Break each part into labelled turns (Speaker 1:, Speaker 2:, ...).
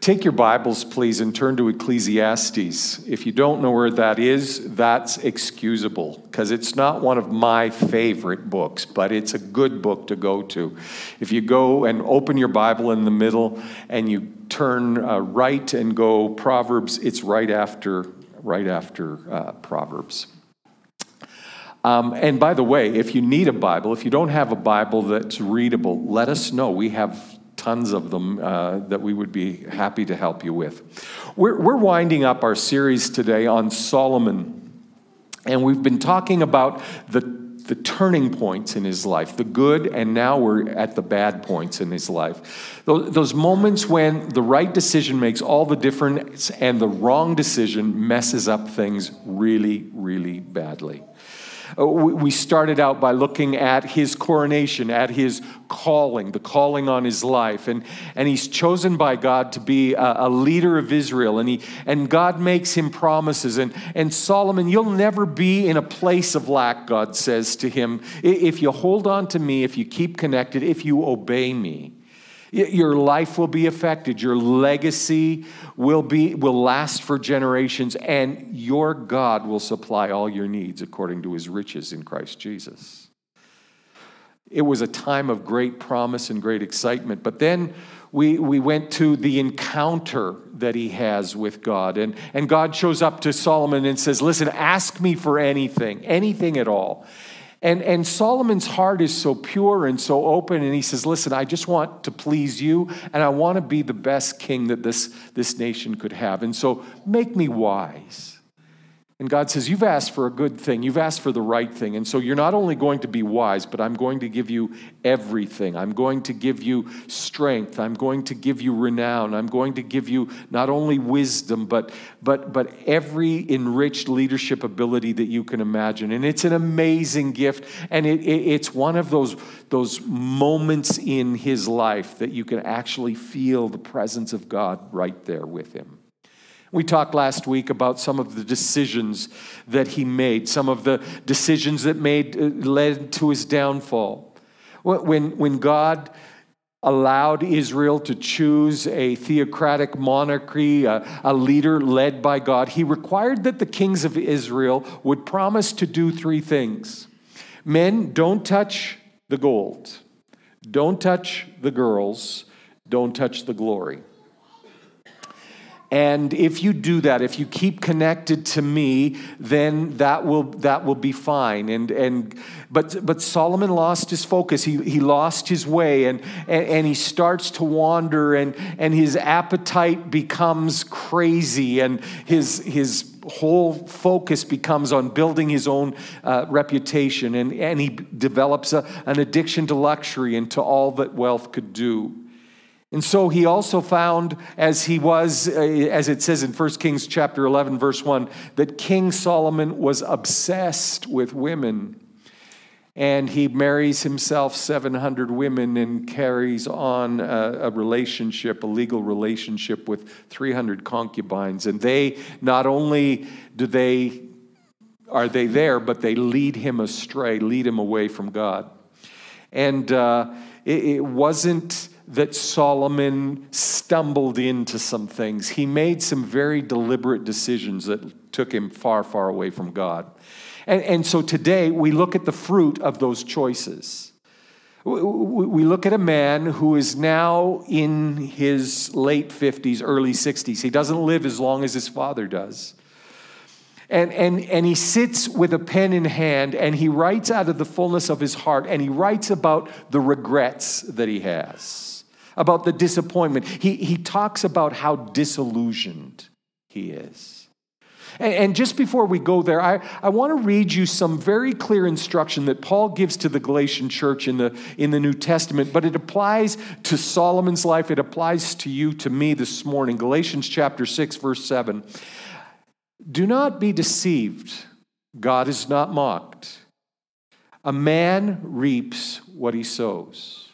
Speaker 1: take your Bibles, please, and turn to Ecclesiastes. If you don't know where that is, that's excusable because it's not one of my favorite books, but it's a good book to go to. If you go and open your Bible in the middle and you turn uh, right and go Proverbs, it's right after right after uh, Proverbs. Um, and by the way, if you need a Bible, if you don't have a Bible that's readable, let us know. We have tons of them uh, that we would be happy to help you with. We're, we're winding up our series today on Solomon, and we've been talking about the, the turning points in his life, the good, and now we're at the bad points in his life. Those, those moments when the right decision makes all the difference and the wrong decision messes up things really, really badly. Uh, we started out by looking at his coronation, at his calling, the calling on his life. And, and he's chosen by God to be a, a leader of Israel. And, he, and God makes him promises. And, and Solomon, you'll never be in a place of lack, God says to him, if you hold on to me, if you keep connected, if you obey me. Your life will be affected. Your legacy will, be, will last for generations, and your God will supply all your needs according to his riches in Christ Jesus. It was a time of great promise and great excitement. But then we, we went to the encounter that he has with God. And, and God shows up to Solomon and says, Listen, ask me for anything, anything at all. And, and Solomon's heart is so pure and so open, and he says, Listen, I just want to please you, and I want to be the best king that this, this nation could have. And so make me wise. And God says, You've asked for a good thing. You've asked for the right thing. And so you're not only going to be wise, but I'm going to give you everything. I'm going to give you strength. I'm going to give you renown. I'm going to give you not only wisdom, but, but, but every enriched leadership ability that you can imagine. And it's an amazing gift. And it, it, it's one of those, those moments in his life that you can actually feel the presence of God right there with him. We talked last week about some of the decisions that he made, some of the decisions that made, uh, led to his downfall. When, when God allowed Israel to choose a theocratic monarchy, a, a, leader led by God, he required that the kings of Israel would promise to do three things Men, don't touch the gold, don't touch the girls, don't touch the glory. And if you do that, if you keep connected to me, then that will, that will be fine. And, and, but, but Solomon lost his focus. He, he lost his way and, and, and he starts to wander and, and his appetite becomes crazy and his, his whole focus becomes on building his own uh, reputation. And, and he develops a, an addiction to luxury and to all that wealth could do. And so he also found, as he was, uh, as it says in 1 Kings chapter 11, verse 1, that King Solomon was obsessed with women. And he marries himself 700 women and carries on a, a relationship, a legal relationship with 300 concubines. And they, not only do they, are they there, but they lead him astray, lead him away from God. And uh, it, it wasn't that Solomon stumbled into some things. He made some very deliberate decisions that took him far, far away from God. And, and so today we look at the fruit of those choices. We look at a man who is now in his late 50s, early 60s. He doesn't live as long as his father does. And, and, and he sits with a pen in hand and he writes out of the fullness of his heart and he writes about the regrets that he has about the disappointment. He, he talks about how disillusioned he is. And, and just before we go there, I, I want to read you some very clear instruction that Paul gives to the Galatian church in the, in the New Testament, but it applies to Solomon's life. It applies to you, to me this morning. Galatians chapter 6, verse 7. Do not be deceived. God is not mocked. A man reaps what he sows.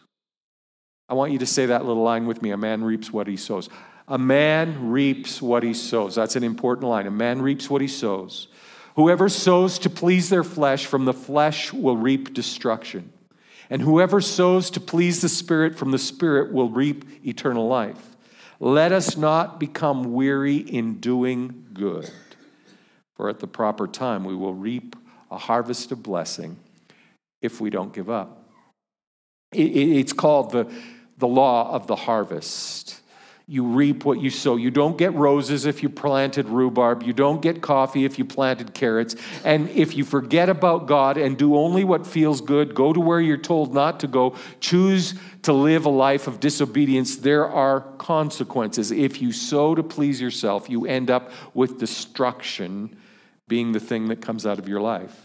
Speaker 1: I want you to say that little line with me. A man reaps what he sows. A man reaps what he sows. That's an important line. A man reaps what he sows. Whoever sows to please their flesh, from the flesh will reap destruction. And whoever sows to please the Spirit, from the Spirit will reap eternal life. Let us not become weary in doing good, for at the proper time we will reap a harvest of blessing if we don't give up. It's called the, the law of the harvest. You reap what you sow. You don't get roses if you planted rhubarb. You don't get coffee if you planted carrots. And if you forget about God and do only what feels good, go to where you're told not to go, choose to live a life of disobedience, there are consequences. If you sow to please yourself, you end up with destruction being the thing that comes out of your life.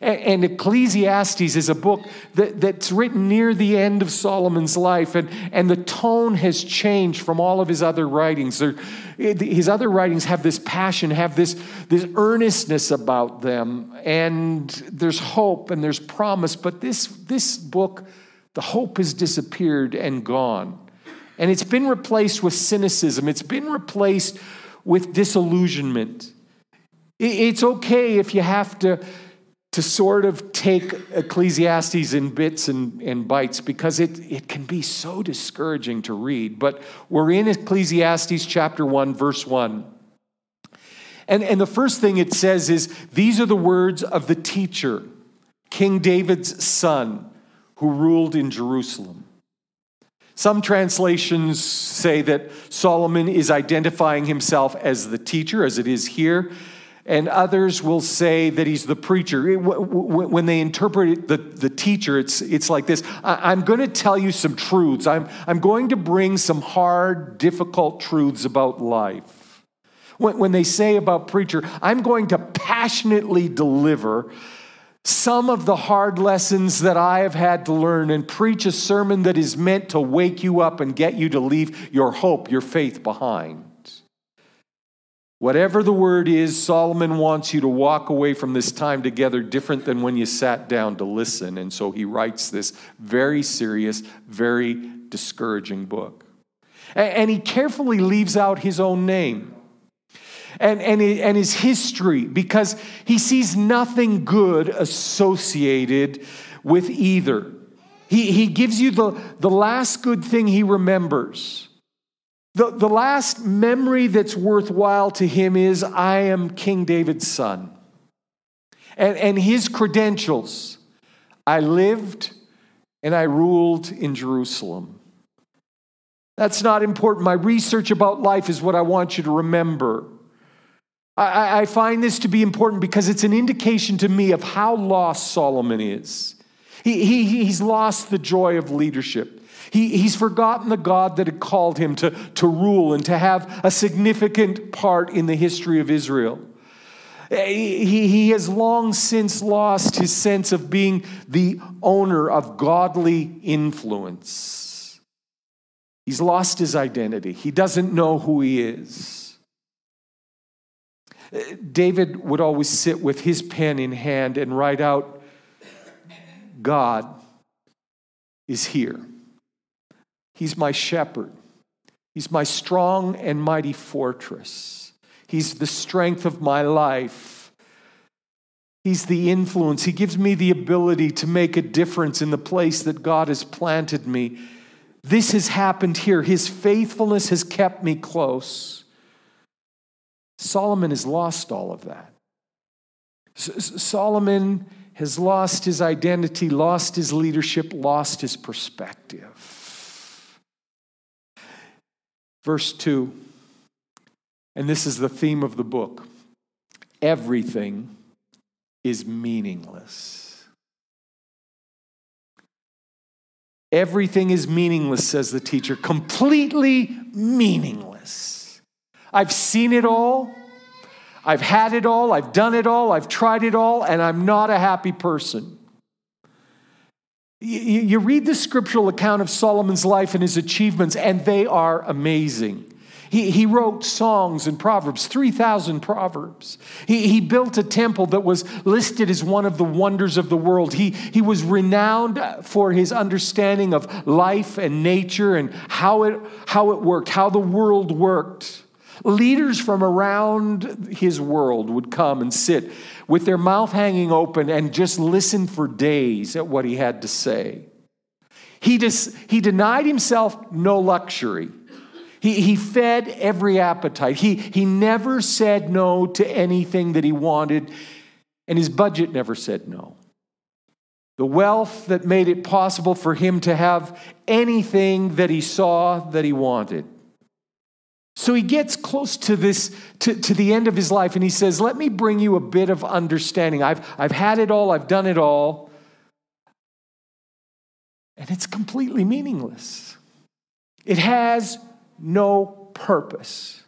Speaker 1: And, Ecclesiastes is a book that, that's written near the end of Solomon's life, and, and the tone has changed from all of his other writings. There, his other writings have this passion, have this, this earnestness about them, and there's hope and there's promise. But this, this book, the hope has disappeared and gone. And it's been replaced with cynicism, it's been replaced with disillusionment. It's okay if you have to to sort of take Ecclesiastes in bits and, and bites because it, it can be so discouraging to read. But we're in Ecclesiastes chapter 1, verse 1. And, and the first thing it says is these are the words of the teacher, King David's son, who ruled in Jerusalem. Some translations say that Solomon is identifying himself as the teacher, as it is here and others will say that he's the preacher. When they interpret the, the teacher, it's, it's like this I'm going to tell you some truths. I'm, I'm going to bring some hard, difficult truths about life. When, when they say about preacher, I'm going to passionately deliver some of the hard lessons that I have had to learn and preach a sermon that is meant to wake you up and get you to leave your hope, your faith behind. Whatever the word is, Solomon wants you to walk away from this time together different than when you sat down to listen. And so he writes this very serious, very discouraging book. And he carefully leaves out his own name and, and, and his history because he sees nothing good associated with either. He, he gives you the, the last good thing he remembers. The, the last memory that's worthwhile to him is I am King David's son. And, and his credentials I lived and I ruled in Jerusalem. That's not important. My research about life is what I want you to remember. I, I find this to be important because it's an indication to me of how lost Solomon is. He, he, he's lost the joy of leadership. He, he's forgotten the God that had called him to, to rule and to have a significant part in the history of Israel. He, he has long since lost his sense of being the owner of godly influence. He's lost his identity. He doesn't know who he is. David would always sit with his pen in hand and write out, God is here. He's my shepherd. He's my strong and mighty fortress. He's the strength of my life. He's the influence. He gives me the ability to make a difference in the place that God has planted me. This has happened here. His faithfulness has kept me close. Solomon has lost all of that. Solomon has lost his identity, lost his leadership, lost his perspective. Verse 2, and this is the theme of the book everything is meaningless. Everything is meaningless, says the teacher, completely meaningless. I've seen it all. I've had it all. I've done it all. I've tried it all, and I'm not a happy person. You read the scriptural account of Solomon's life and his achievements, and they are amazing. He, he wrote songs and proverbs, 3,000 proverbs. He, he built a temple that was listed as one of the wonders of the world. He, he was renowned for his understanding of life and nature and how it, how it worked, how the world worked. Leaders from around his world would come and sit with their mouth hanging open and just listen for days at what he had to say. He, just, he denied himself no luxury. He, he fed every appetite. He, he never said no to anything that he wanted, and his budget never said no. The wealth that made it possible for him to have anything that he saw that he wanted. So he gets close to this, to, to the end of his life, and he says, Let me bring you a bit of understanding. I've, I've had it all, I've done it all, and it's completely meaningless. It has no purpose.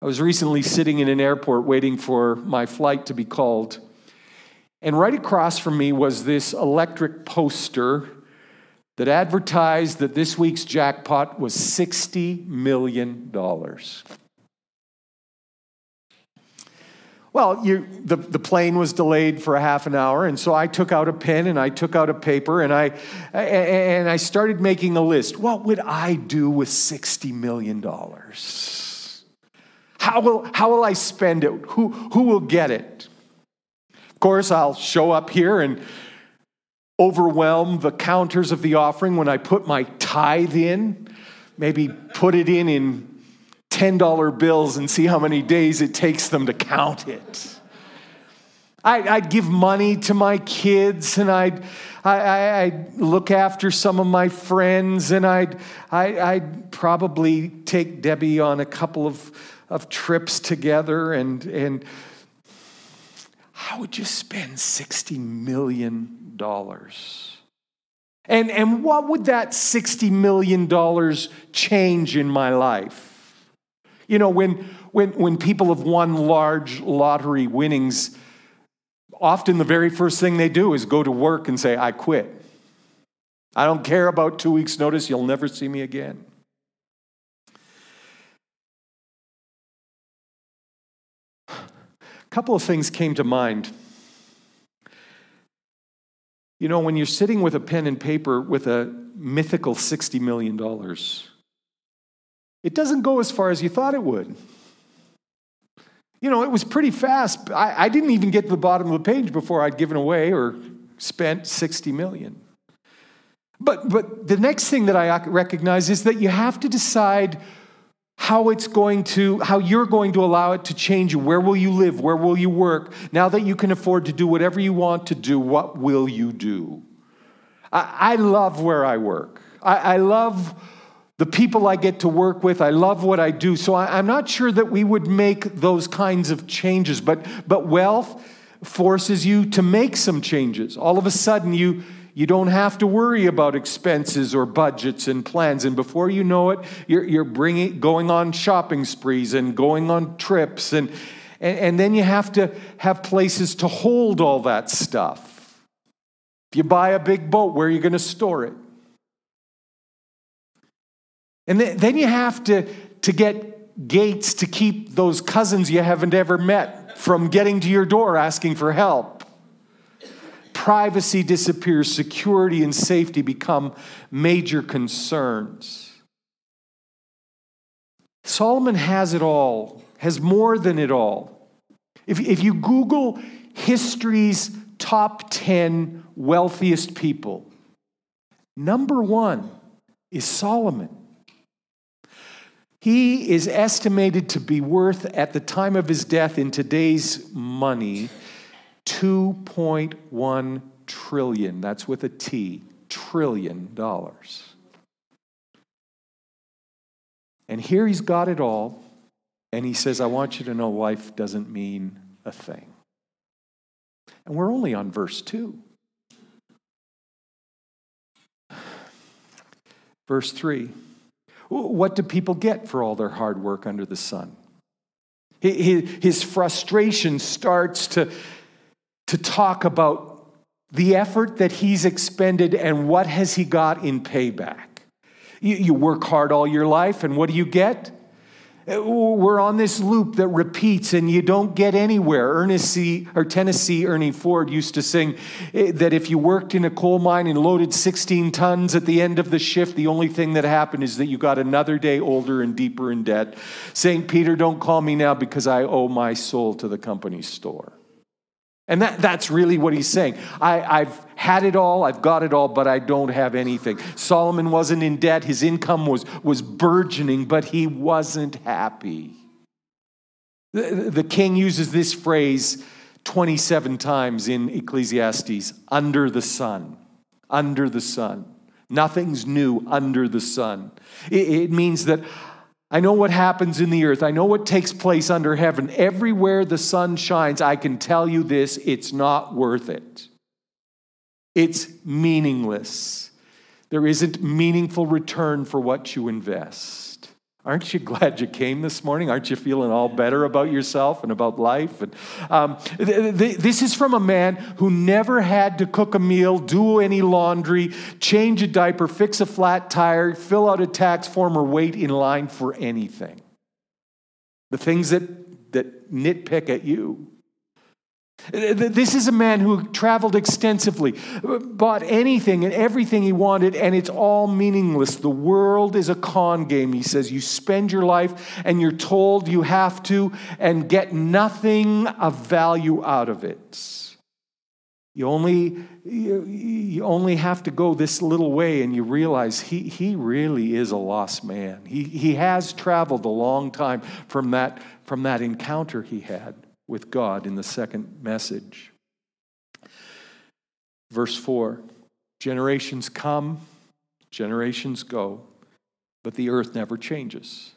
Speaker 1: I was recently sitting in an airport waiting for my flight to be called, and right across from me was this electric poster that advertised that this week's jackpot was $60 million. Well, you, the, the plane was delayed for a half an hour, and so I took out a pen and I took out a paper and I, and I started making a list. What would I do with $60 million? How will, how will I spend it? Who, who will get it? Of course, I'll show up here and overwhelm the counters of the offering when I put my tithe in, maybe put it in in $10 bills and see how many days it takes them to count it. I'd, give money to my kids and I'd, I, I'd look after some of my friends and I'd, I, I'd probably take Debbie on a couple of, of trips together and, and how would you spend $60 million? And, and what would that $60 million change in my life? You know, when, when, when people have won large lottery winnings, often the very first thing they do is go to work and say, I quit. I don't care about two weeks' notice, you'll never see me again. A couple of things came to mind you know, when you're sitting with a pen and paper with a mythical $60 million, it doesn't go as far as you thought it would. You know, it was pretty fast. I, I didn't even get to the bottom of the page before I'd given away or spent 60 million. But, but the next thing that I recognize is that you have to decide how it's going to how you're going to allow it to change you. Where will you live? Where will you work? Now that you can afford to do whatever you want to do what will you do? I, I love where i work. I, I, love the people i get to work with. I love what i do. So I, i'm not sure that we would make those kinds of changes but but wealth forces you to make some changes. All of a sudden you you don't have to worry about expenses or budgets and plans. And before you know it, you're, you're bringing, going on shopping sprees and going on trips. And, and, and then you have to have places to hold all that stuff. If you buy a big boat, where are you going to store it? And then, then you have to, to get gates to keep those cousins you haven't ever met from getting to your door asking for help privacy disappears, security and safety become major concerns. Solomon has it all, has more than it all. If, if you Google history's top 10 wealthiest people, number one is Solomon. He is estimated to be worth, at the time of his death in today's money, 2.1 trillion, that's with a T, trillion dollars. And here he's got it all, and he says, I want you to know life doesn't mean a thing. And we're only on verse 2. Verse 3 What do people get for all their hard work under the sun? His frustration starts to to talk about the effort that he's expended and what has he got in payback. You, you work hard all your life, and what do you get? We're on this loop that repeats and you don't get anywhere. Ernest C, or Tennessee Ernie Ford used to sing eh, that if you worked in a coal mine and loaded 16 tons at the end of the shift, the only thing that happened is that you got another day older and deeper in debt. St. Peter, don't call me now because I owe my soul to the company store. And that, that's really what he's saying. I, I've had it all, I've got it all, but I don't have anything. Solomon wasn't in debt, his income was, was burgeoning, but he wasn't happy. The, the king uses this phrase 27 times in Ecclesiastes under the sun. Under the sun. Nothing's new under the sun. It, it means that I know what happens in the earth. I know what takes place under heaven. Everywhere the sun shines, I can tell you this it's not worth it. It's meaningless. There isn't meaningful return for what you invest. Aren't you glad you came this morning? Aren't you feeling all better about yourself and about life? And, um, th- th- this is from a man who never had to cook a meal, do any laundry, change a diaper, fix a flat tire, fill out a tax form, or wait in line for anything. The things that, that nitpick at you. This is a man who traveled extensively, bought anything and everything he wanted, and it's all meaningless. The world is a con game, he says. You spend your life and you're told you have to and get nothing of value out of it. You only, you, only have to go this little way and you realize he, he really is a lost man. He, he has traveled a long time from that, from that encounter he had with God in the second message. Verse 4 Generations come, generations go, but the earth never changes.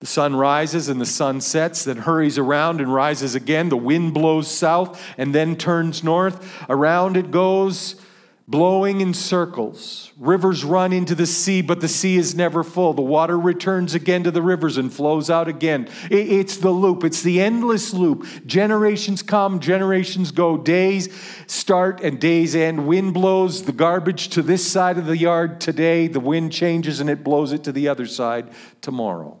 Speaker 1: The sun rises and the sun sets, then hurries around and rises again. The wind blows south and then turns north. Around it goes blowing in circles. Rivers run into the sea, but the sea is never full. The water returns again to the rivers and flows out again. It's the loop, it's the endless loop. Generations come, generations go. Days start and days end. Wind blows the garbage to this side of the yard today. The wind changes and it blows it to the other side tomorrow.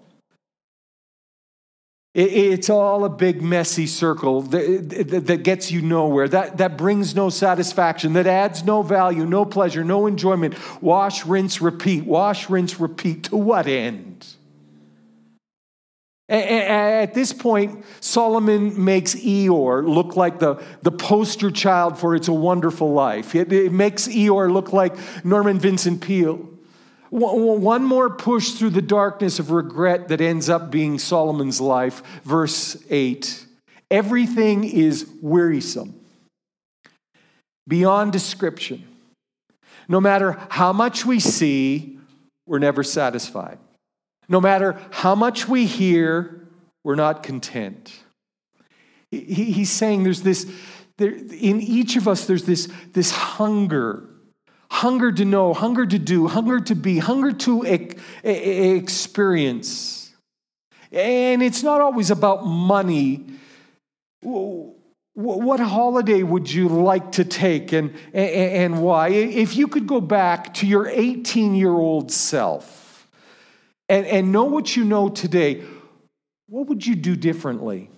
Speaker 1: It's all a big messy circle that gets you nowhere, that, that brings no satisfaction, that adds no value, no pleasure, no enjoyment. Wash, rinse, repeat. Wash, rinse, repeat. To what end? At this point, Solomon makes Eeyore look like the, the poster child for It's a Wonderful Life. It, it makes Eeyore look like Norman Vincent Peale. One more push through the darkness of regret that ends up being Solomon's life. Verse 8 Everything is wearisome, beyond description. No matter how much we see, we're never satisfied. No matter how much we hear, we're not content. He's saying there's this, in each of us, there's this, this hunger hunger to know, hunger to do, hunger to be, hunger to experience. And it's not always about money. What holiday would you like to take and, and why? If you could go back to your 18 year old self and, and know what you know today, what would you do differently?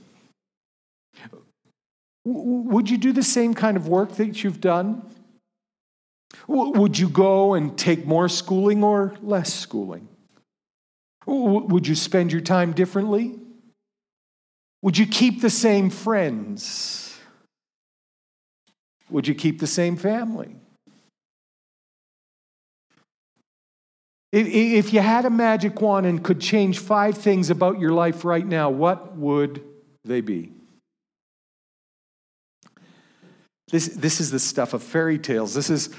Speaker 1: Would you do the same kind of work that you've done? Would you go and take more schooling or less schooling? Would you spend your time differently? Would you keep the same friends? Would you keep the same family? If you had a magic wand and could change five things about your life right now, what would they be? This, this is the stuff of fairy tales. This is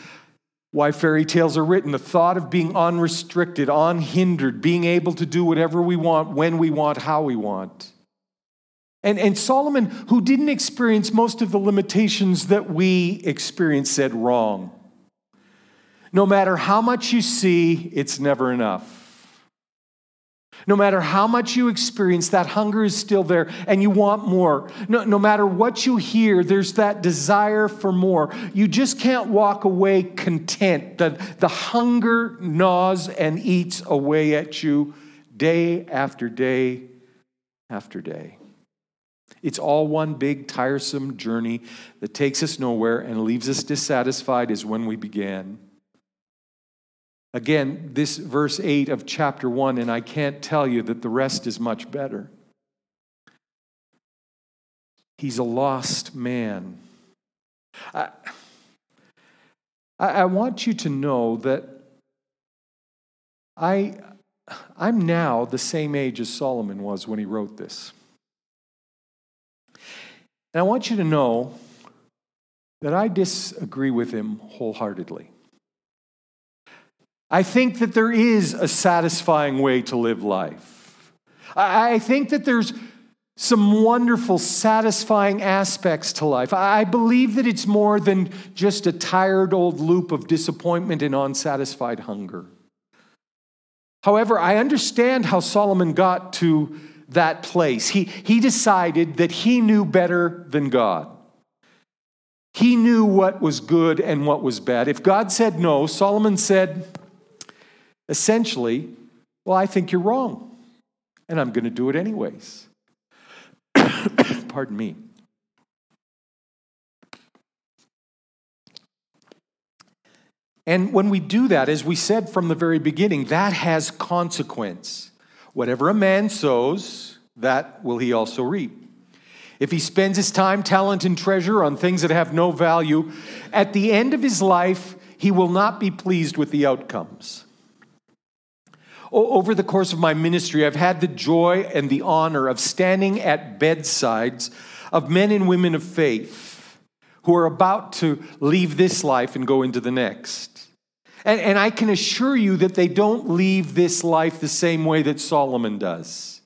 Speaker 1: why fairy tales are written. The thought of being unrestricted, unhindered, being able to do whatever we want, when we want, how we want. And, and Solomon, who didn't experience most of the limitations that we experience, said wrong. No matter how much you see, it's never enough. No matter how much you experience, that hunger is still there and you want more. No, no matter what you hear, there's that desire for more. You just can't walk away content. The, the hunger gnaws and eats away at you day after day after day. It's all one big, tiresome journey that takes us nowhere and leaves us dissatisfied as when we began. Again, this verse 8 of chapter 1, and I can't tell you that the rest is much better. He's a lost man. I, I want you to know that I, I'm now the same age as Solomon was when he wrote this. And I want you to know that I disagree with him wholeheartedly. I think that there is a satisfying way to live life. I think that there's some wonderful, satisfying aspects to life. I believe that it's more than just a tired old loop of disappointment and unsatisfied hunger. However, I understand how Solomon got to that place. He, he decided that he knew better than God. He knew what was good and what was bad. If God said no, Solomon said, essentially, Well, I think you're wrong, and I'm going to do it anyways. Pardon me. And when we do that, as we said from the very beginning, that has consequence. Whatever a man sows, that will he also reap. If he spends his time, talent, and treasure on things that have no value, at the end of his life, he will not be pleased with the outcomes. Over the course of my ministry, I've had the joy and the honor of standing at bedsides of men and women of faith who are about to leave this life and go into the next. And, and I can assure you that they don't leave this life the same way that Solomon does.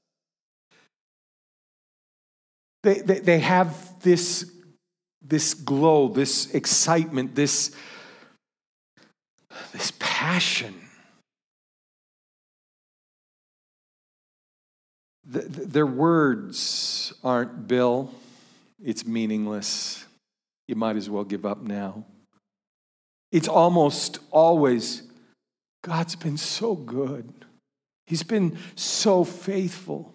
Speaker 1: They, they, they have this, this glow, this excitement, this, this passion The, their words aren't, Bill, it's meaningless. You might as well give up now. It's almost always, God's been so good. He's been so faithful.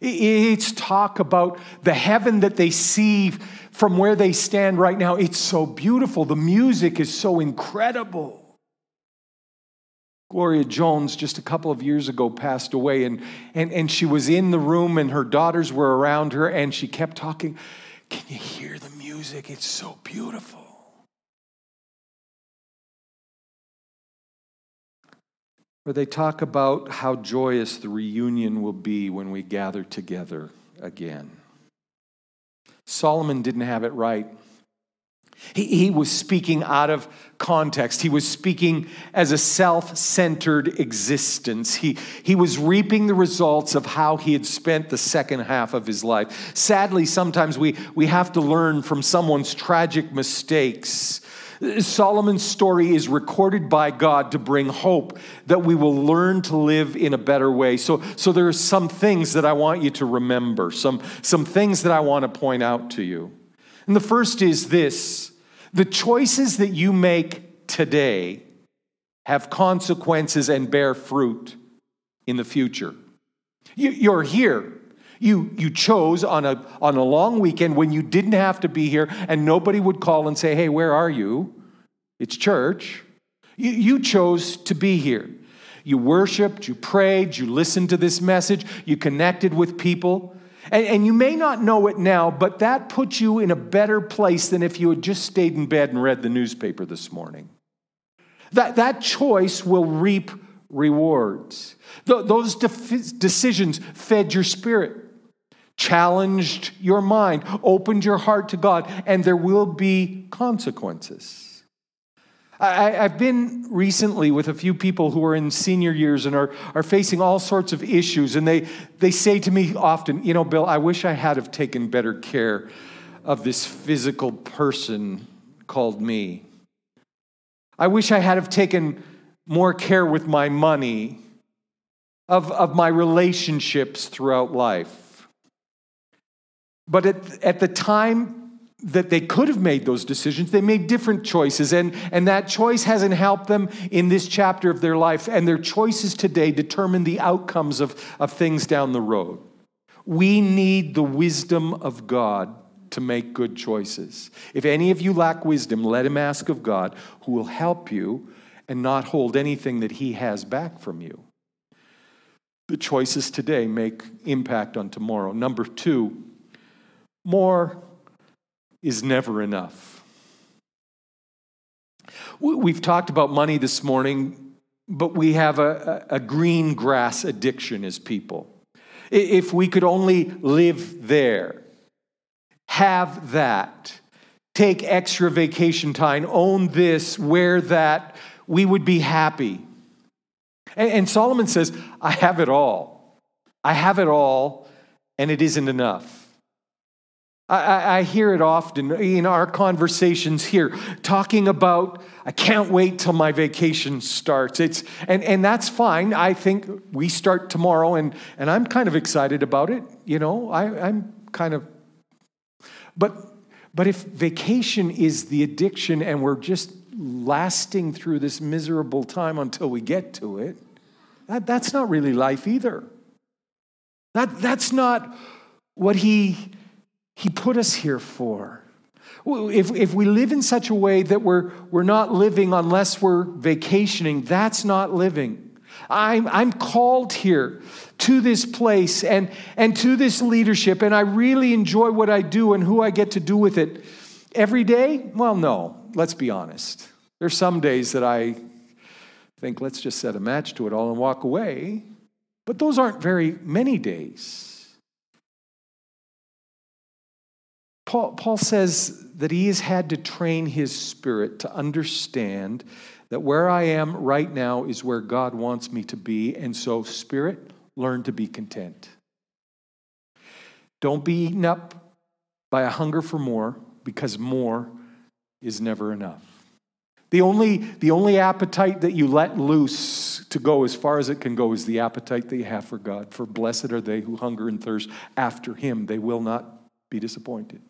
Speaker 1: It's talk about the heaven that they see from where they stand right now. It's so beautiful. The music is so incredible. Gloria Jones, just a couple of years ago, passed away, and, and, and she was in the room, and her daughters were around her, and she kept talking. Can you hear the music? It's so beautiful. Where they talk about how joyous the reunion will be when we gather together again. Solomon didn't have it right. He, he was speaking out of context. He was speaking as a self centered existence. He, he was reaping the results of how he had spent the second half of his life. Sadly, sometimes we, we have to learn from someone's tragic mistakes. Solomon's story is recorded by God to bring hope that we will learn to live in a better way. So, so there are some things that I want you to remember, some, some things that I want to point out to you. And the first is this the choices that you make today have consequences and bear fruit in the future. You, are here. You, you chose on a, on a long weekend when you didn't have to be here and nobody would call and say, Hey, where are you? It's church. You, you chose to be here. You worshiped, you prayed, you listened to this message, you connected with people. And, and you may not know it now, but that puts you in a better place than if you had just stayed in bed and read the newspaper this morning. That, that choice will reap rewards. Th- those de- decisions fed your spirit, challenged your mind, opened your heart to God, and there will be consequences. I, have been recently with a few people who are in senior years and are, are facing all sorts of issues, and they, they say to me often, You know, Bill, I wish I had have taken better care of this physical person called me. I wish I had have taken more care with my money, of, of my relationships throughout life. But at, at the time that they could have made those decisions. They made different choices, and, and that choice hasn't helped them in this chapter of their life. And their choices today determine the outcomes of, of things down the road. We need the wisdom of God to make good choices. If any of you lack wisdom, let him ask of God, who will help you and not hold anything that he has back from you. The choices today make impact on tomorrow. Number two, more is never enough. We've talked about money this morning, but we have a, a green grass addiction as people. If we could only live there, have that, take extra vacation time, own this, wear that, we would be happy. And, Solomon says, I have it all. I have it all, and it isn't enough. I, I, hear it often in our conversations here, talking about, I can't wait till my vacation starts. It's, and, and that's fine. I think we start tomorrow, and, and I'm kind of excited about it. You know, I, I'm kind of, but, but if vacation is the addiction and we're just lasting through this miserable time until we get to it, that, that's not really life either. That, that's not what he he put us here for. If, if we live in such a way that we're, we're not living unless we're vacationing, that's not living. I'm, I'm called here to this place and, and to this leadership, and I really enjoy what I do and who I get to do with it. Every day? Well, no, let's be honest. There's some days that I think, let's just set a match to it all and walk away. But those aren't very many days. Paul, Paul says that he has had to train his spirit to understand that where I am right now is where God wants me to be. And so, spirit, learn to be content. Don't be eaten up by a hunger for more because more is never enough. The only, the only appetite that you let loose to go as far as it can go is the appetite that you have for God. For blessed are they who hunger and thirst after Him, they will not be disappointed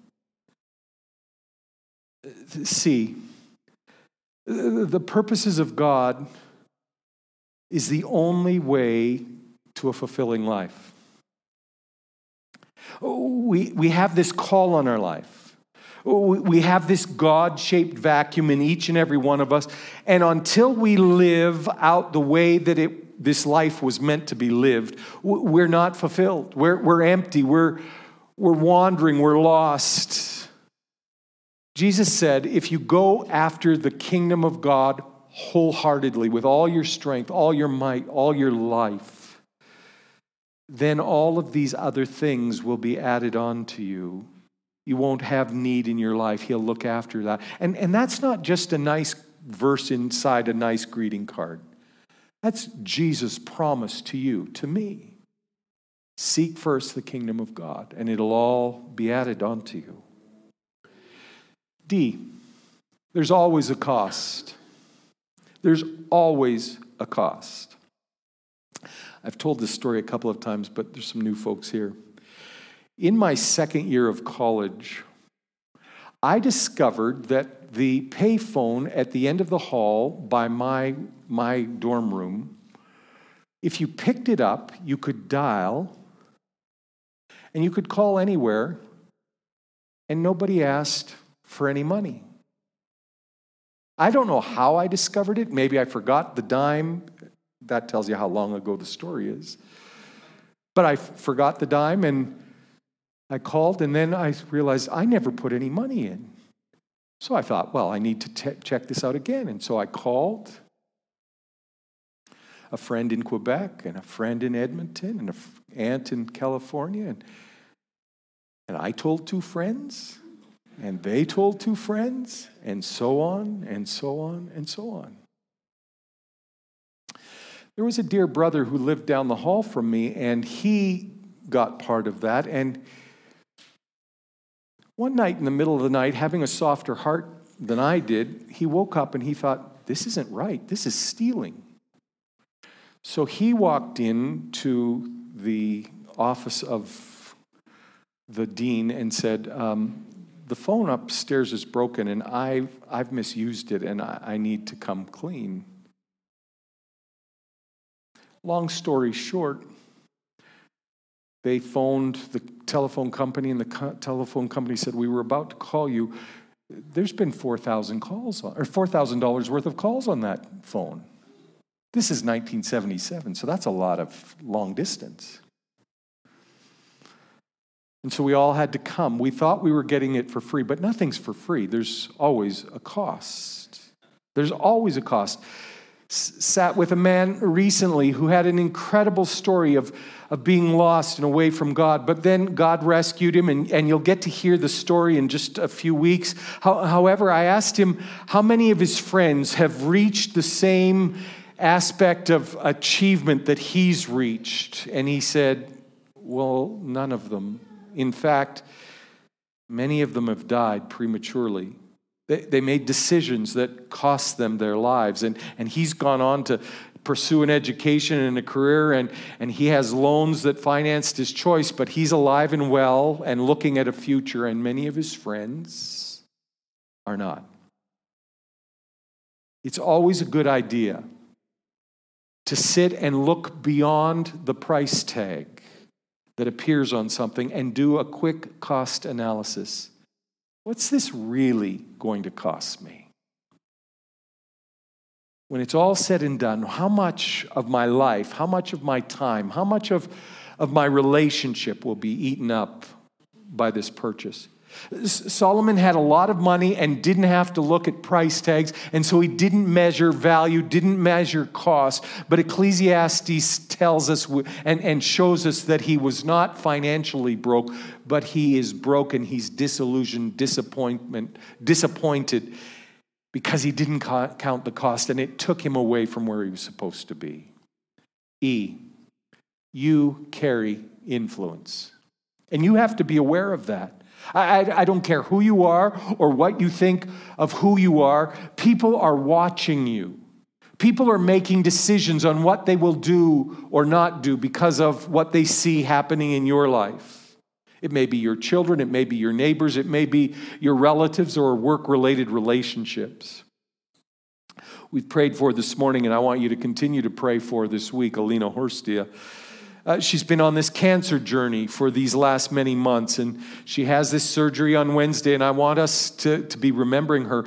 Speaker 1: see, the purposes of God is the only way to a fulfilling life. We, we have this call on our life. We have this God shaped vacuum in each and every one of us. And until we live out the way that it, this life was meant to be lived, we're not fulfilled. We're, we're empty. We're, we're wandering. We're lost. Jesus said, if you go after the kingdom of God wholeheartedly, with all your strength, all your might, all your life, then all of these other things will be added on to you. You won't have need in your life. He'll look after that. And, and that's not just a nice verse inside a nice greeting card. That's Jesus' promise to you, to me. Seek first the kingdom of God, and it'll all be added onto you. D, there's always a cost. There's always a cost. I've told this story a couple of times, but there's some new folks here. In my second year of college, I discovered that the payphone at the end of the hall by my, my dorm room, if you picked it up, you could dial and you could call anywhere, and nobody asked for any money. I don't know how I discovered it. Maybe I forgot the dime. That tells you how long ago the story is. But I forgot the dime and I called, and then I realized I never put any money in. So I thought, well, I need to check this out again. And so I called a friend in Quebec and a friend in Edmonton and an aunt in California. And, and I told two friends. And they told two friends, and so on, and so on, and so on. There was a dear brother who lived down the hall from me, and he got part of that. And one night in the middle of the night, having a softer heart than I did, he woke up and he thought, This isn't right. This is stealing. So he walked in to the office of the dean and said, um, the phone upstairs is broken and I've, I've misused it and I, I need to come clean. Long story short, they phoned the telephone company, and the co- telephone company said, We were about to call you. There's been 4,000 calls, on, or $4,000 worth of calls on that phone. This is 1977, so that's a lot of long distance. And so we all had to come. We thought we were getting it for free, but nothing's for free. There's always a cost. There's always a cost. Sat with a man recently who had an incredible story of, of being lost and away from God, but then God rescued him, and, and you'll get to hear the story in just a few weeks. How, however, I asked him how many of his friends have reached the same aspect of achievement that he's reached, and he said, Well, none of them. In fact, many of them have died prematurely. They, they made decisions that cost them their lives. And, and he's gone on to pursue an education and a career, and, and he has loans that financed his choice, but he's alive and well and looking at a future, and many of his friends are not. It's always a good idea to sit and look beyond the price tag that appears on something and do a quick cost analysis. What's this really going to cost me? When it's all said and done, how much of my life, how much of my time, how much of, of my relationship will be eaten up by this purchase? Solomon had a lot of money and didn't have to look at price tags, and so he didn't measure value, didn't measure cost. But Ecclesiastes tells us and, and shows us that he was not financially broke, but he is broken. He's disillusioned, disappointment, disappointed because he didn't count the cost, and it took him away from where he was supposed to be. E, you carry influence. And you have to be aware of that. I, I, I, don't care who you are or what you think of who you are. People are watching you. People are making decisions on what they will do or not do because of what they see happening in your life. It may be your children, it may be your neighbors, it may be your relatives or work related relationships. We've prayed for this morning, and I want you to continue to pray for this week, Alina Horstia. Uh, she's been on this cancer journey for these last many months, and she has this surgery on Wednesday, and I want us to, to be remembering her.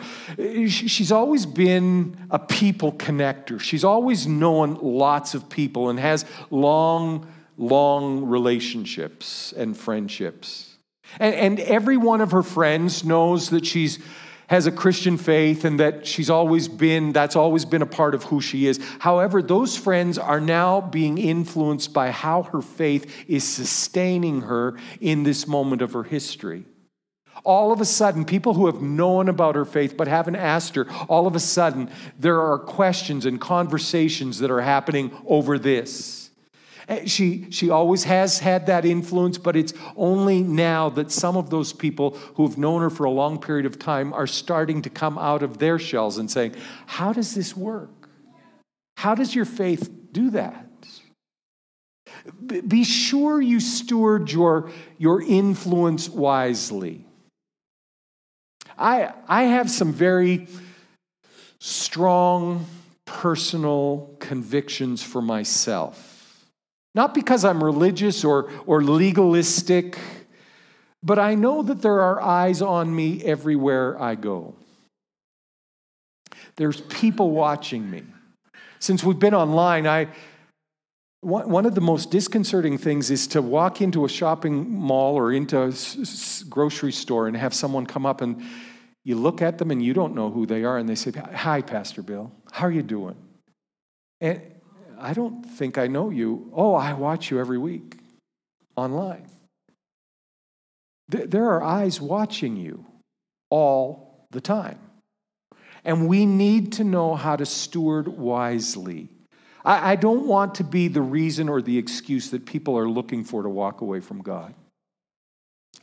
Speaker 1: She's always been a people connector. She's always known lots of people and has long, long relationships and friendships. And, and every one of her friends knows that she's has a Christian faith and that she's always been, that's always been a part of who she is. However, those friends are now being influenced by how her faith is sustaining her in this moment of her history. All of a sudden, people who have known about her faith but haven't asked her, all of a sudden, there are questions and conversations that are happening over this. Eh, she, she always has had that influence, but it's only now that some of those people who've known her for a long period of time are starting to come out of their shells and saying, How does this work? How does your faith do that? Be sure you steward your, your influence wisely. I, I have some very strong personal convictions for myself. Not because I'm religious or, or legalistic, but I know that there are eyes on me everywhere I go. There's people watching me. Since we've been online, I, one of the most disconcerting things is to walk into a shopping mall or into a grocery store and have someone come up and you look at them and you don't know who they are and they say, Hi, Pastor Bill, how are you doing? And, I don't think I know you. Oh, I watch you every week online. There are eyes watching you all the time. And we need to know how to steward wisely. I, don't want to be the reason or the excuse that people are looking for to walk away from God.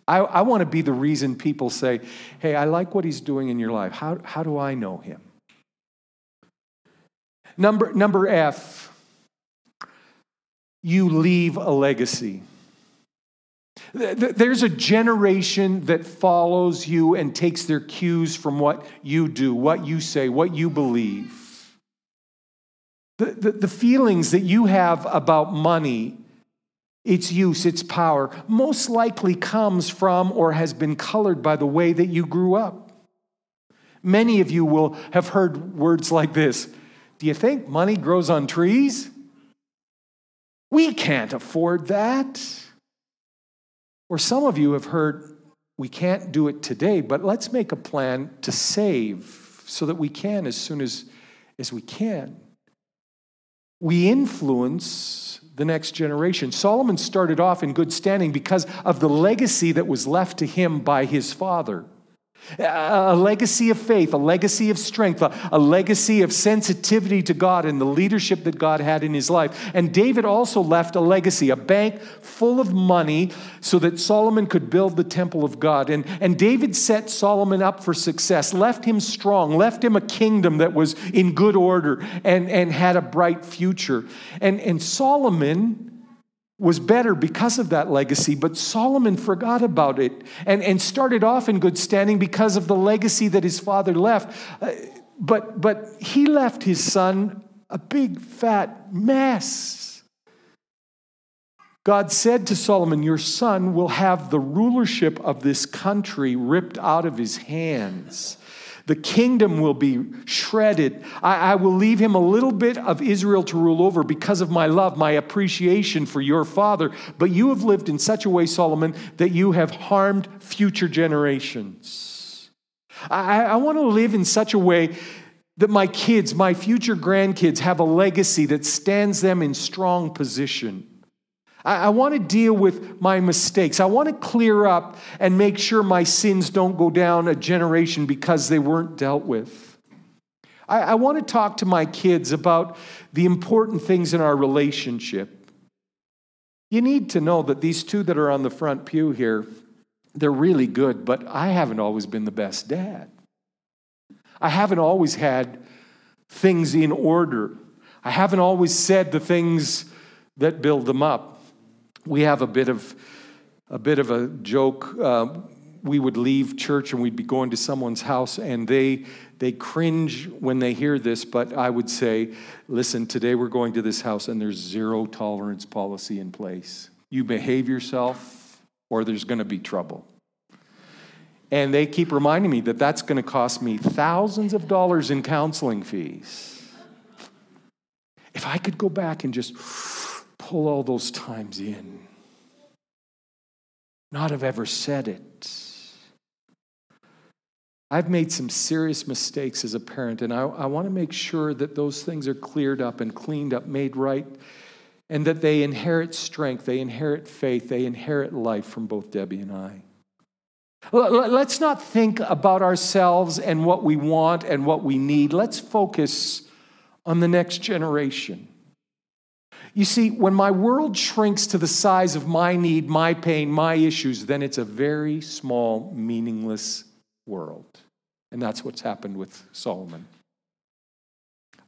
Speaker 1: I, I want to be the reason people say, hey, I like what he's doing in your life. How, how do I know him? Number, number F, you leave a legacy. There's a generation that follows you and takes their cues from what you do, what you say, what you believe. The, the, the, feelings that you have about money, its use, its power, most likely comes from or has been colored by the way that you grew up. Many of you will have heard words like this Do you think money grows on trees? We can't afford that. Or some of you have heard, we can't do it today, but let's make a plan to save so that we can as soon as, as we can. We influence the next generation. Solomon started off in good standing because of the legacy that was left to him by his father. A legacy of faith, a legacy of strength, a, legacy of sensitivity to God and the leadership that God had in his life. And David also left a legacy, a bank full of money so that Solomon could build the temple of God. And, and David set Solomon up for success, left him strong, left him a kingdom that was in good order and, and had a bright future. And, and Solomon was better because of that legacy, but Solomon forgot about it and, and started off in good standing because of the legacy that his father left. Uh, but, but he left his son a big fat mess. God said to Solomon, Your son will have the rulership of this country ripped out of his hands. The kingdom will be shredded. I, I, will leave him a little bit of Israel to rule over because of my love, my appreciation for your father. But you have lived in such a way, Solomon, that you have harmed future generations. I, I want to live in such a way that my kids, my future grandkids, have a legacy that stands them in strong position. I, I want to deal with my mistakes. I want to clear up and make sure my sins don't go down a generation because they weren't dealt with. I, I want to talk to my kids about the important things in our relationship. You need to know that these two that are on the front pew here, they're really good, but I haven't always been the best dad. I haven't always had things in order. I haven't always said the things that build them up we have a bit of a bit of a joke. Uh, we would leave church and we'd be going to someone's house, and they they cringe when they hear this. But I would say, listen, today we're going to this house, and there's zero tolerance policy in place. You behave yourself, or there's going to be trouble. And they keep reminding me that that's going to cost me thousands of dollars in counseling fees. If I could go back and just pull all those times in. Not have ever said it. I've made some serious mistakes as a parent, and I, I want to make sure that those things are cleared up and cleaned up, made right, and that they inherit strength, they inherit faith, they inherit life from both Debbie and I. Let's not think about ourselves and what we want and what we need. Let's focus on the next generation. You see, when my world shrinks to the size of my need, my pain, my issues, then it's a very small, meaningless world. And that's what's happened with Solomon.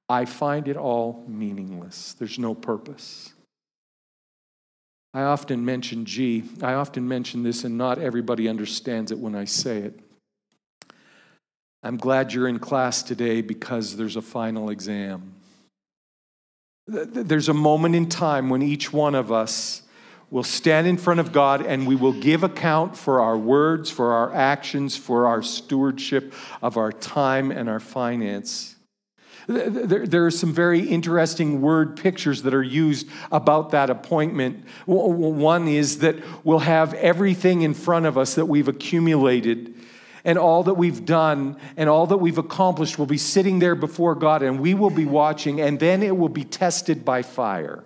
Speaker 1: I find it all meaningless. There's no purpose. I often mention G. I often mention this, and not everybody understands it when I say it. I'm glad you're in class today because there's a final exam. There's a moment in time when each one of us will stand in front of God and we will give account for our words, for our actions, for our stewardship of our time and our finance. There are some very interesting word pictures that are used about that appointment. One is that we'll have everything in front of us that we've accumulated and all that we've done and all that we've accomplished will be sitting there before God, and we will be watching, and then it will be tested by fire.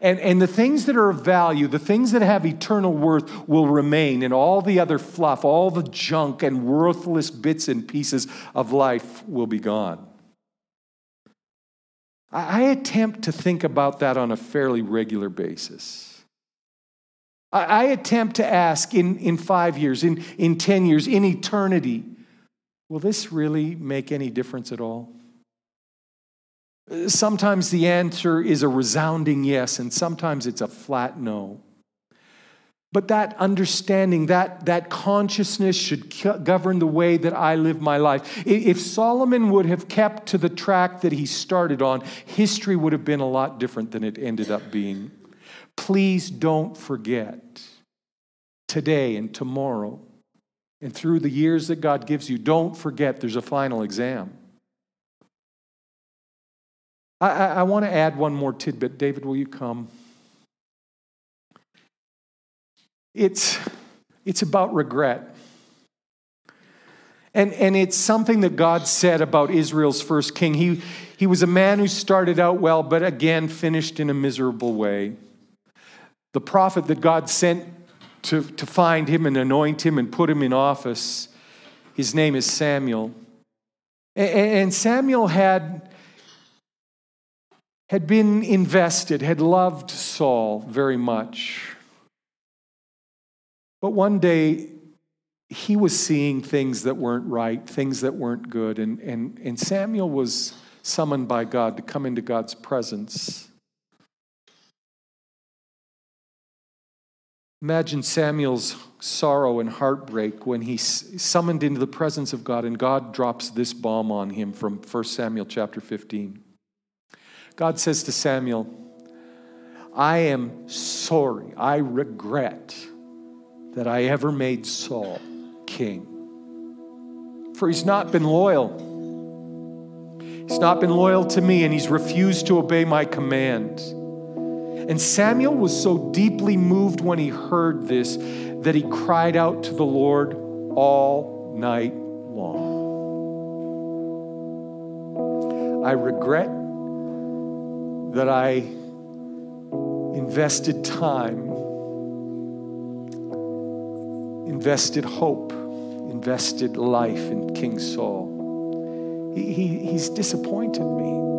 Speaker 1: And, and the things that are of value, the things that have eternal worth, will remain, and all the other fluff, all the junk and worthless bits and pieces of life will be gone. I attempt to think about that on a fairly regular basis. I, attempt to ask in, in five years, in, in 10 years, in eternity, will this really make any difference at all? Sometimes the answer is a resounding yes, and sometimes it's a flat no. But that understanding, that, that consciousness should govern the way that I live my life. If Solomon would have kept to the track that he started on, history would have been a lot different than it ended up being. Please don't forget today and tomorrow and through the years that God gives you, don't forget there's a final exam. I, I, I want to add one more tidbit. David, will you come? It's, it's about regret. And, and it's something that God said about Israel's first king. He, he was a man who started out well, but again finished in a miserable way. The prophet that God sent to, to find him and anoint him and put him in office, his name is Samuel. And, Samuel had, had been invested, had loved Saul very much. But one day, he was seeing things that weren't right, things that weren't good. And, and, and Samuel was summoned by God to come into God's presence. Imagine Samuel's sorrow and heartbreak when he's summoned into the presence of God and God drops this bomb on him from 1 Samuel chapter 15. God says to Samuel, I am sorry, I regret that I ever made Saul king. For he's not been loyal. He's not been loyal to me, and he's refused to obey my command. And Samuel was so deeply moved when he heard this that he cried out to the Lord all night long. I regret that I invested time, invested hope invested life in King Saul. He, he, he's disappointed me.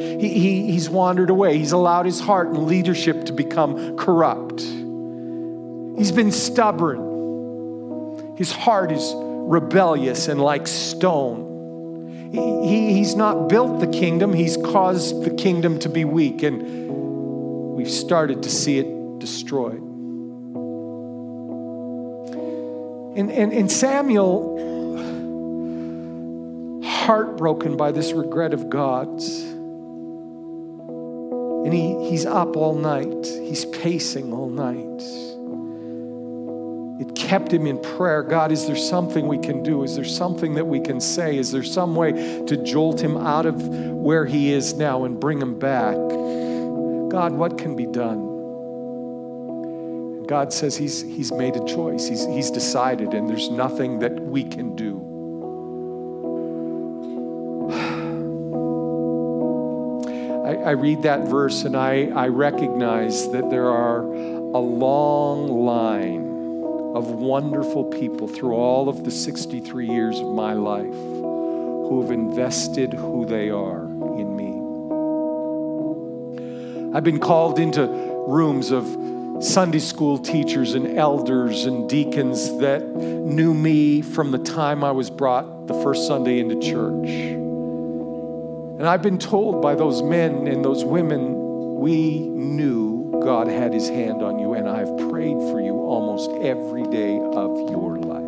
Speaker 1: He, he, he's wandered away. He's allowed his heart and leadership to become corrupt. He's been stubborn. His heart is rebellious and like stone. He, he, he's not built the kingdom, he's caused the kingdom to be weak, and we've started to see it destroyed. And, and, and Samuel, heartbroken by this regret of God's, and he, he's up all night, he's pacing all night. It kept him in prayer. God, is there something we can do? Is there something that we can say? Is there some way to jolt him out of where he is now and bring him back? God, what can be done? God says he's, he's made a choice, he's, he's decided, and there's nothing that we can do. I, read that verse and I, I recognize that there are a long line of wonderful people through all of the 63 years of my life who have invested who they are in me. I've been called into rooms of Sunday school teachers and elders and deacons that knew me from the time I was brought the first Sunday into church. And I've been told by those men and those women, we knew God had his hand on you, and I've prayed for you almost every day of your life.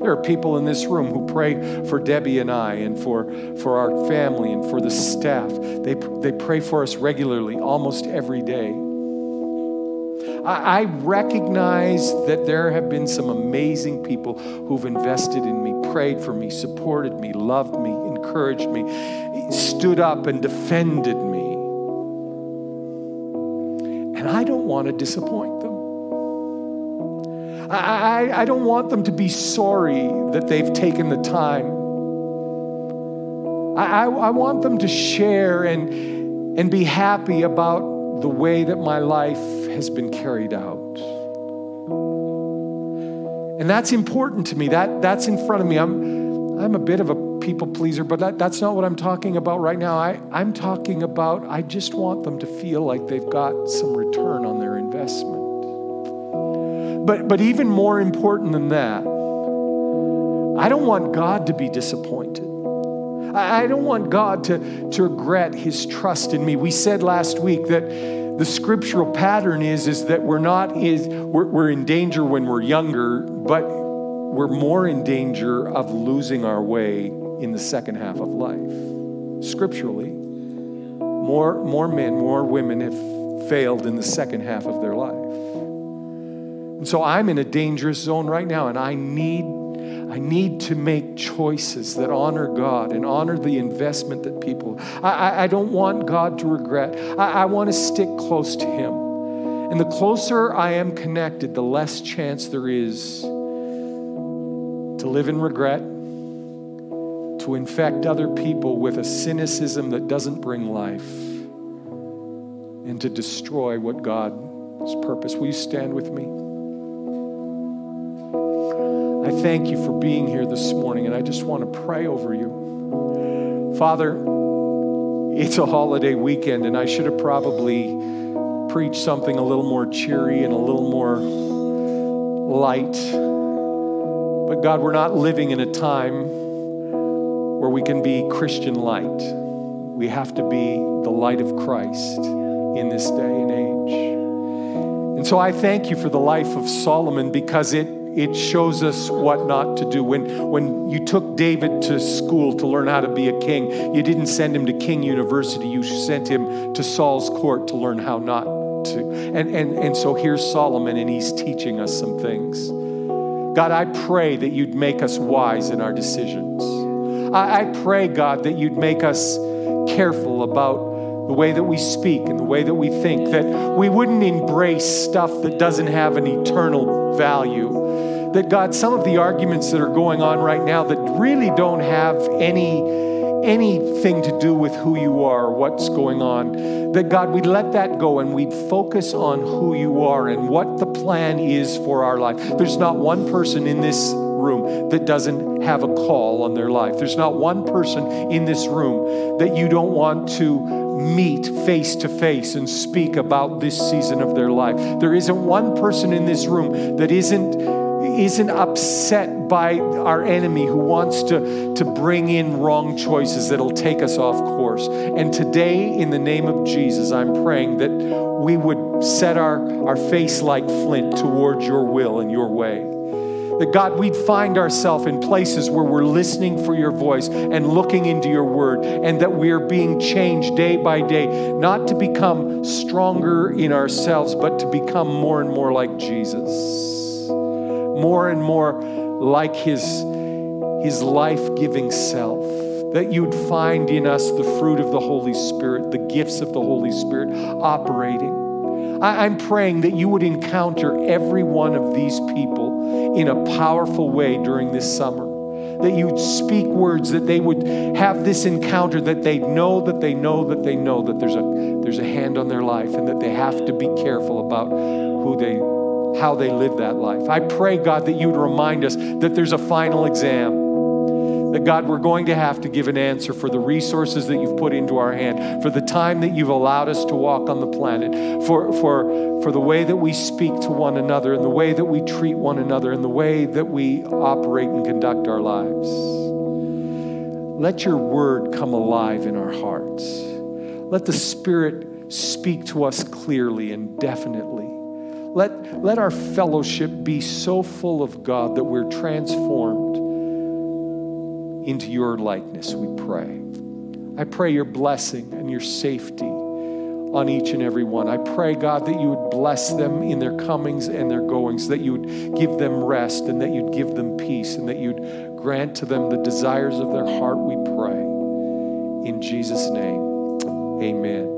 Speaker 1: There are people in this room who pray for Debbie and I and for, for our family and for the staff. They, they pray for us regularly, almost every day. I, recognize that there have been some amazing people who've invested in me, prayed for me, supported me, loved me, encouraged me, stood up and defended me. And I don't want to disappoint them. I, I, don't want them to be sorry that they've taken the time. I, I, I want them to share and, and be happy about the way that my life has been carried out. And that's important to me. That, that's in front of me. I'm, I'm a bit of a people pleaser, but that, that's not what I'm talking about right now. I, I'm talking about, I just want them to feel like they've got some return on their investment. But, but even more important than that, I don't want God to be disappointed. I, I don't want God to, to regret his trust in me. We said last week that the scriptural pattern is, is that we're not is we're, we're in danger when we're younger, but we're more in danger of losing our way in the second half of life. Scripturally, more, more men, more women have failed in the second half of their life. And so I'm in a dangerous zone right now, and I need I need to make choices that honor God and honor the investment that people. I, I don't want God to regret. I, I want to stick close to Him. And the closer I am connected, the less chance there is to live in regret, to infect other people with a cynicism that doesn't bring life, and to destroy what God's purpose. Will you stand with me? I thank you for being here this morning, and I just want to pray over you. Father, it's a holiday weekend, and I should have probably preached something a little more cheery and a little more light. But God, we're not living in a time where we can be Christian light. We have to be the light of Christ in this day and age. And so I thank you for the life of Solomon because it it shows us what not to do. When, when you took David to school to learn how to be a king, you didn't send him to King University, you sent him to Saul's court to learn how not to. And, and, and so here's Solomon, and he's teaching us some things. God, I pray that you'd make us wise in our decisions. I, I pray, God, that you'd make us careful about the way that we speak and the way that we think, that we wouldn't embrace stuff that doesn't have an eternal value. That God, some of the arguments that are going on right now that really don't have any anything to do with who you are, what's going on, that God, we'd let that go and we'd focus on who you are and what the plan is for our life. There's not one person in this room that doesn't have a call on their life. There's not one person in this room that you don't want to meet face to face and speak about this season of their life. There isn't one person in this room that isn't isn't upset by our enemy who wants to, to bring in wrong choices that'll take us off course. And today, in the name of Jesus, I'm praying that we would set our, our face like flint towards your will and your way. That God, we'd find ourselves in places where we're listening for your voice and looking into your word, and that we are being changed day by day, not to become stronger in ourselves, but to become more and more like Jesus more and more like his, his life giving self. That you'd find in us the fruit of the Holy Spirit, the gifts of the Holy Spirit operating. I, I'm praying that you would encounter every one of these people in a powerful way during this summer that you'd speak words, that they would have this encounter, that they know that they know that they know that there's a, there's a hand on their life and that they have to be careful about who they how they live that life. I pray, God, that you would remind us that there's a final exam. That God, we're going to have to give an answer for the resources that you've put into our hand, for the time that you've allowed us to walk on the planet, for, for, for the way that we speak to one another, and the way that we treat one another, and the way that we operate and conduct our lives. Let your word come alive in our hearts. Let the Spirit speak to us clearly and definitely. Let, let our fellowship be so full of God that we're transformed into your likeness, we pray. I pray your blessing and your safety on each and every one. I pray, God, that you would bless them in their comings and their goings, that you would give them rest and that you'd give them peace and that you'd grant to them the desires of their heart, we pray. In Jesus' name, amen.